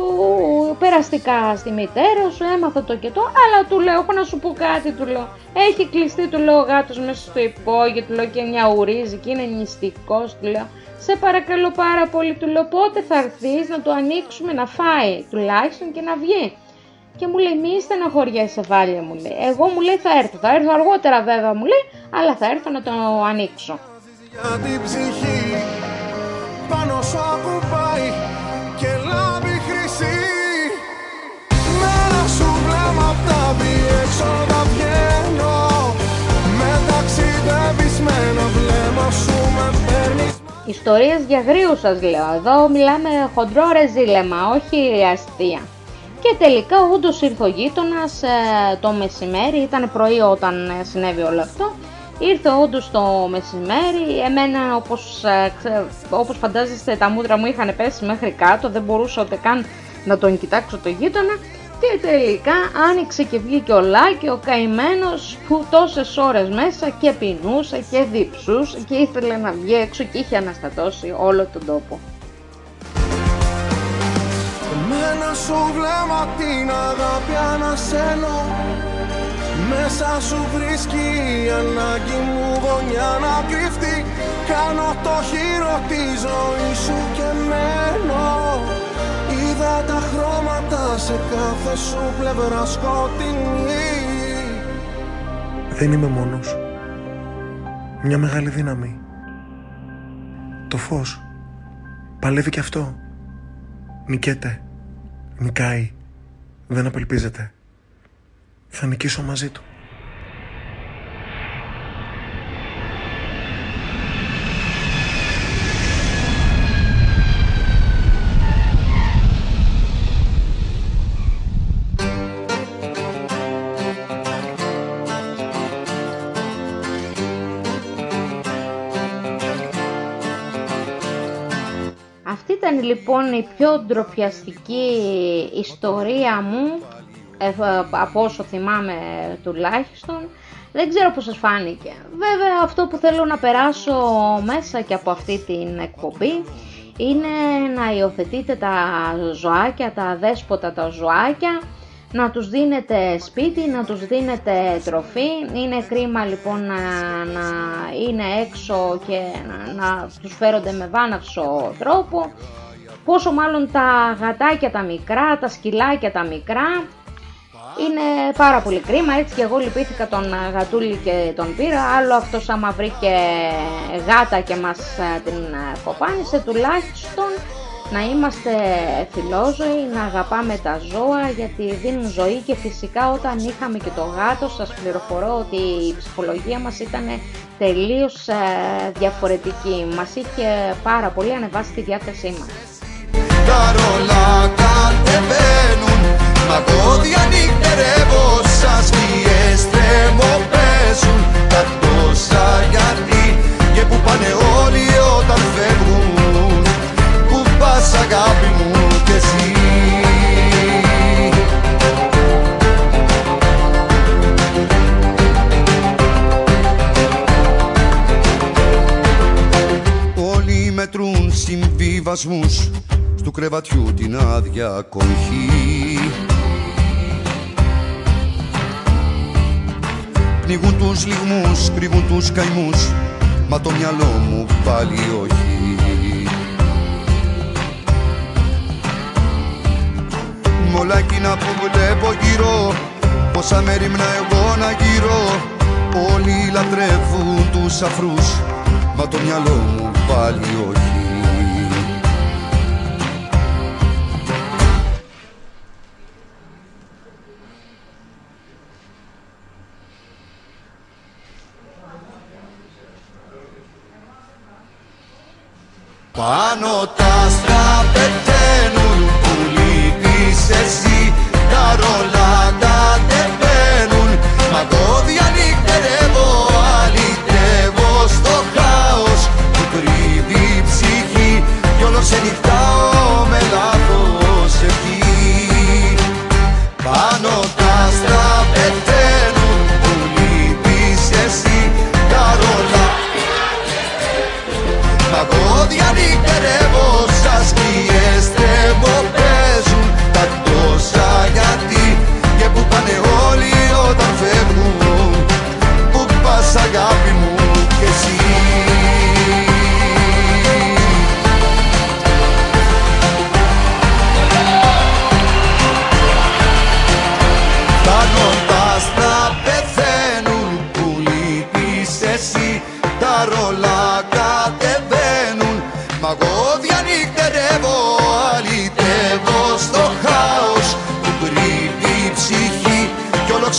περαστικά στη μητέρα σου, έμαθα το και το, αλλά του λέω, έχω να σου πω κάτι, του λέω. Έχει κλειστεί, του λέω, ο γάτος μέσα στο υπόγειο, του λέω και νιαουρίζει και είναι νηστικός, του λέω. Σε παρακαλώ πάρα πολύ, του λέω, πότε θα έρθεις να το ανοίξουμε να φάει, τουλάχιστον και να βγει. Και μου λέει, μη στεναχωριέσαι βάλια μου λέει. Εγώ μου λέει θα έρθω. Θα έρθω αργότερα βέβαια μου λέει, αλλά θα έρθω να το ανοίξω. Για την ψυχή πάνω σου ακουμπάει και λάμπει χρυσή Μέρα σου βλέμμα απ' τα διέξοδα βγαίνω Με ταξιδεύεις με ένα βλέμμα σου με παίρνεις Ιστορίες για γρήγορου σας λέω. Εδώ μιλάμε χοντρό ρεζίλεμα, όχι αστεία. Και τελικά όντως ήρθε ο γείτονας ε, το μεσημέρι, ήταν πρωί όταν ε, συνέβη όλο αυτό. Ήρθε όντως το μεσημέρι, εμένα όπως, ε, ξε- όπως φαντάζεστε τα μούτρα μου είχαν πέσει μέχρι κάτω, δεν μπορούσα ούτε καν να τον κοιτάξω το γείτονα. Και τελικά άνοιξε και βγήκε ο Λάκη, ο καημένος που τόσες ώρες μέσα και πεινούσε και διψούσε και ήθελε να βγει έξω και είχε αναστατώσει όλο τον τόπο. Εμένα σου βλέμμα την αγάπη ανασένω Μέσα σου βρίσκει η ανάγκη μου γωνιά να κρυφτεί Κάνω το χείρο της ζωής σου και μένω Είδα τα χρώματα σε κάθε σου πλευρά σκοτεινή Δεν είμαι μόνος. Μια μεγάλη δύναμη. Το φως. Παλεύει και αυτό. Νικέται. Νικάει. Δεν απελπίζεται. Θα νικήσω μαζί του. Αυτή ήταν λοιπόν η πιο ντροπιαστική ιστορία μου, ε, από όσο θυμάμαι τουλάχιστον. Δεν ξέρω πώς σας φάνηκε. Βέβαια αυτό που θέλω να περάσω μέσα και από αυτή την εκπομπή είναι να υιοθετείτε τα ζωάκια, τα δέσποτα τα ζωάκια, να τους δίνετε σπίτι, να τους δίνετε τροφή. Είναι κρίμα λοιπόν να, να είναι έξω και να, να τους φέρονται με βάναυσο τρόπο. Πόσο μάλλον τα γατάκια τα μικρά, τα σκυλάκια τα μικρά. Είναι πάρα πολύ κρίμα, έτσι και εγώ λυπήθηκα τον γατούλη και τον πήρα. Άλλο αυτός άμα βρήκε γάτα και μας ε, την ε, κοπάνισε, τουλάχιστον να είμαστε φιλόζωοι, να αγαπάμε τα ζώα γιατί δίνουν ζωή και φυσικά όταν είχαμε και το γάτο σας πληροφορώ ότι η ψυχολογία μας ήταν τελείως ε, διαφορετική. Μας είχε πάρα πολύ ανεβάσει τη διάθεσή μας. Τα ρολά κατεβαίνουν Μαγόδια νυχτερεύω Σαν σκιές τρεμοπαίζουν Τα τόσα γιατί Και που πάνε όλοι όταν φεύγουν Που πας αγάπη μου κι εσύ. Όλοι μετρούν συμβιβασμούς Στου κρεβατιού την άδεια κοχή Πνίγουν τους λιγμούς, κρύβουν τους καημούς Μα το μυαλό μου πάλι όχι. Μ' όλα εκείνα που βλέπω γύρω Πόσα μέρη μνα εγώ να γύρω Όλοι λατρεύουν τους αφρούς Μα το μυαλό μου πάλι όχι Πάνω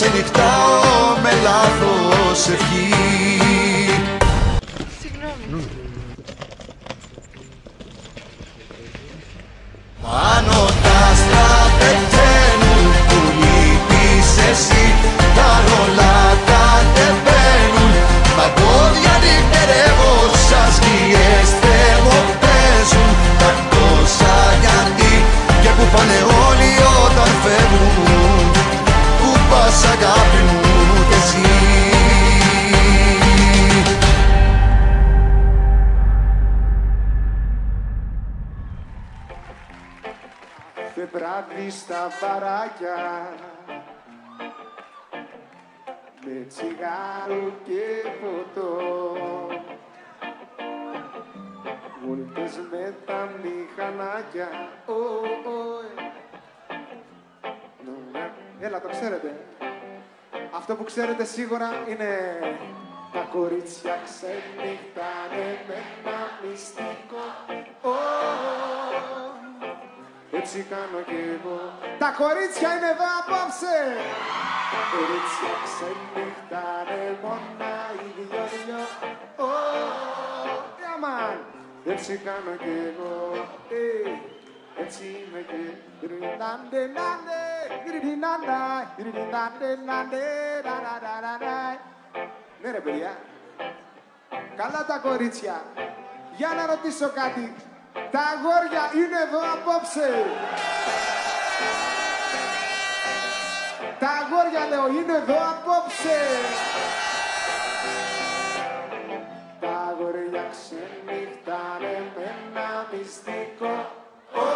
ξενυχτάω με λάθος ευχή. Πάνω τα άστρα πεθαίνουν που λείπεις εσύ Τα ρολά κατεβαίνουν Μα εγώ διανυκτερεύω σαν σκιές θερμοπαίζουν Τα τόσα γιατί και που πάνε Θε βράδυ στα βαράκια με τσιγάρο και ποτό Βόλτες με τα μηχανάκια Ω, ω, ε. Ναι, ναι. Έλα, το ξέρετε. Αυτό που ξέρετε σίγουρα είναι τα κορίτσια ξενυχτάνε με ένα μυστικό Ω, έτσι κάνω κι εγώ. Τα κορίτσια είναι εδώ απόψε. Κορίτσια ξενυχτάνε μόνα οι δυο-δυο. Ω, yeah, man. Έτσι κάνω κι εγώ. Ε, Έτσι είμαι και Γρινάντε, νάντε, γρινάντα, γρινάντε, νάντε, ντα, ντα, ντα, ντα, ντα. Ναι ρε παιδιά. Καλά τα κορίτσια. Για να ρωτήσω κάτι Τα αγόρια είναι εδώ απόψε. Τα αγόρια λέω είναι εδώ απόψε. Τα αγόρια ξενυχτάνε με ένα μυστικό. Ω,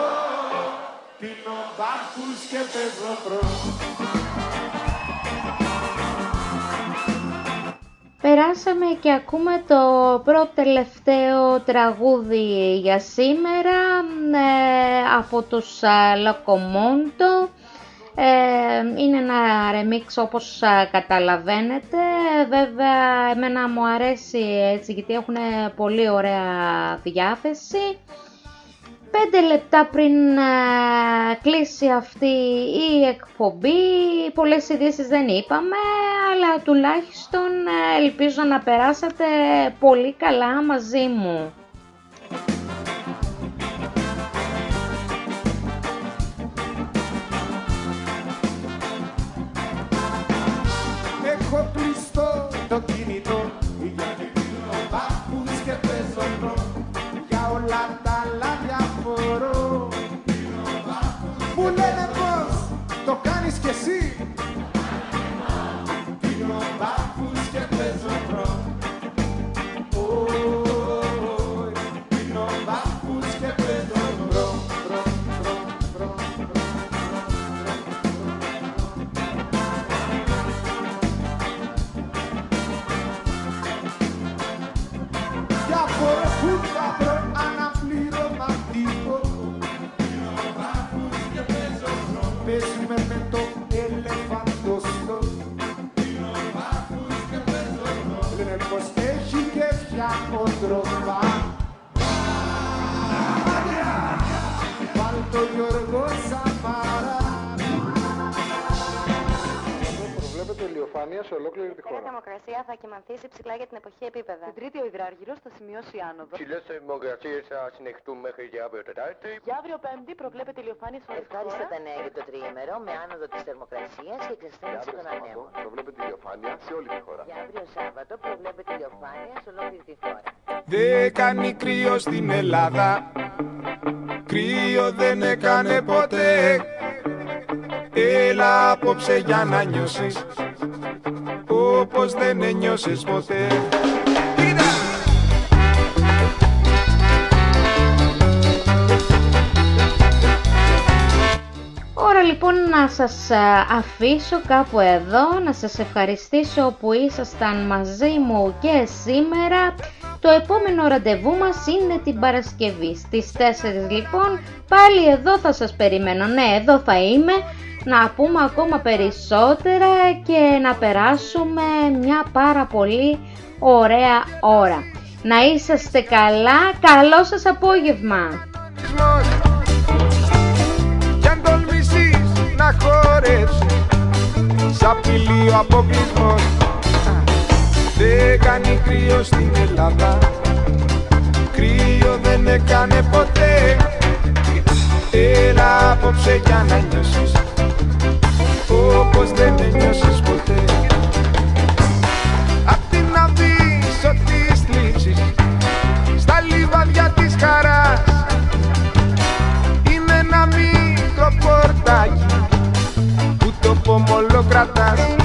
Πίνω μπάχους και παίζω Περάσαμε και ακούμε το πρώτο τελευταίο τραγούδι για σήμερα ε, από τους ε, Λοκομόντο. Ε, είναι ένα remix όπως ε, καταλαβαίνετε. Βέβαια εμένα μου αρέσει έτσι γιατί έχουν πολύ ωραία διάθεση. Πέντε λεπτά πριν ε, κλείσει αυτή η εκπομπή, πολλές ειδήσεις δεν είπαμε, αλλά τουλάχιστον ε, ελπίζω να περάσατε πολύ καλά μαζί μου. Γιώργο Προβλέπεται ηλιοφάνεια σε ολόκληρη τη Η χώρα. θερμοκρασία θα κοιμανθήσει ψηλά για την εποχή επίπεδα. Την Τρίτη ο υδράργυρος θα σημειώσει άνοδο. Ψηλές θερμοκρασίες θα συνεχτούν μέχρι και αύριο Τετάρτη. Για αύριο Πέμπτη προβλέπεται ηλιοφάνεια σε όλη τη χώρα. Ευχάριστα τα νέα για το τριήμερο με άνοδο της θερμοκρασίας και εξασθένηση των ανέμων. Προβλέπεται ηλιοφάνεια σε όλη τη χώρα. Για αύριο Σάββατο προβλέπεται ηλιοφάνεια σε ολόκληρη τη χώρα. Δεν κάνει κρύο στην Ελλάδα Κρύο δεν έκανε ποτέ Έλα απόψε για να νιώσεις Όπως δεν ένιωσες ποτέ Ώρα λοιπόν να σας ε, αφήσω κάπου εδώ, να σας ευχαριστήσω που ήσασταν μαζί μου και σήμερα. Το επόμενο ραντεβού μας είναι την Παρασκευή. Στις 4 λοιπόν πάλι εδώ θα σας περιμένω. Ναι, εδώ θα είμαι να πούμε ακόμα περισσότερα και να περάσουμε μια πάρα πολύ ωραία ώρα. Να είσαστε καλά, καλό σας απόγευμα! να χορέψεις. Σαν απειλεί ο αποκλεισμός. Δεν κάνει κρύο στην Ελλάδα. Κρύο δεν έκανε ποτέ. Έλα απόψε για να νιώσεις. Όπως δεν νιώσεις ποτέ. Απ' την να δεις ότι στα λιβάδια της χαράς como locratas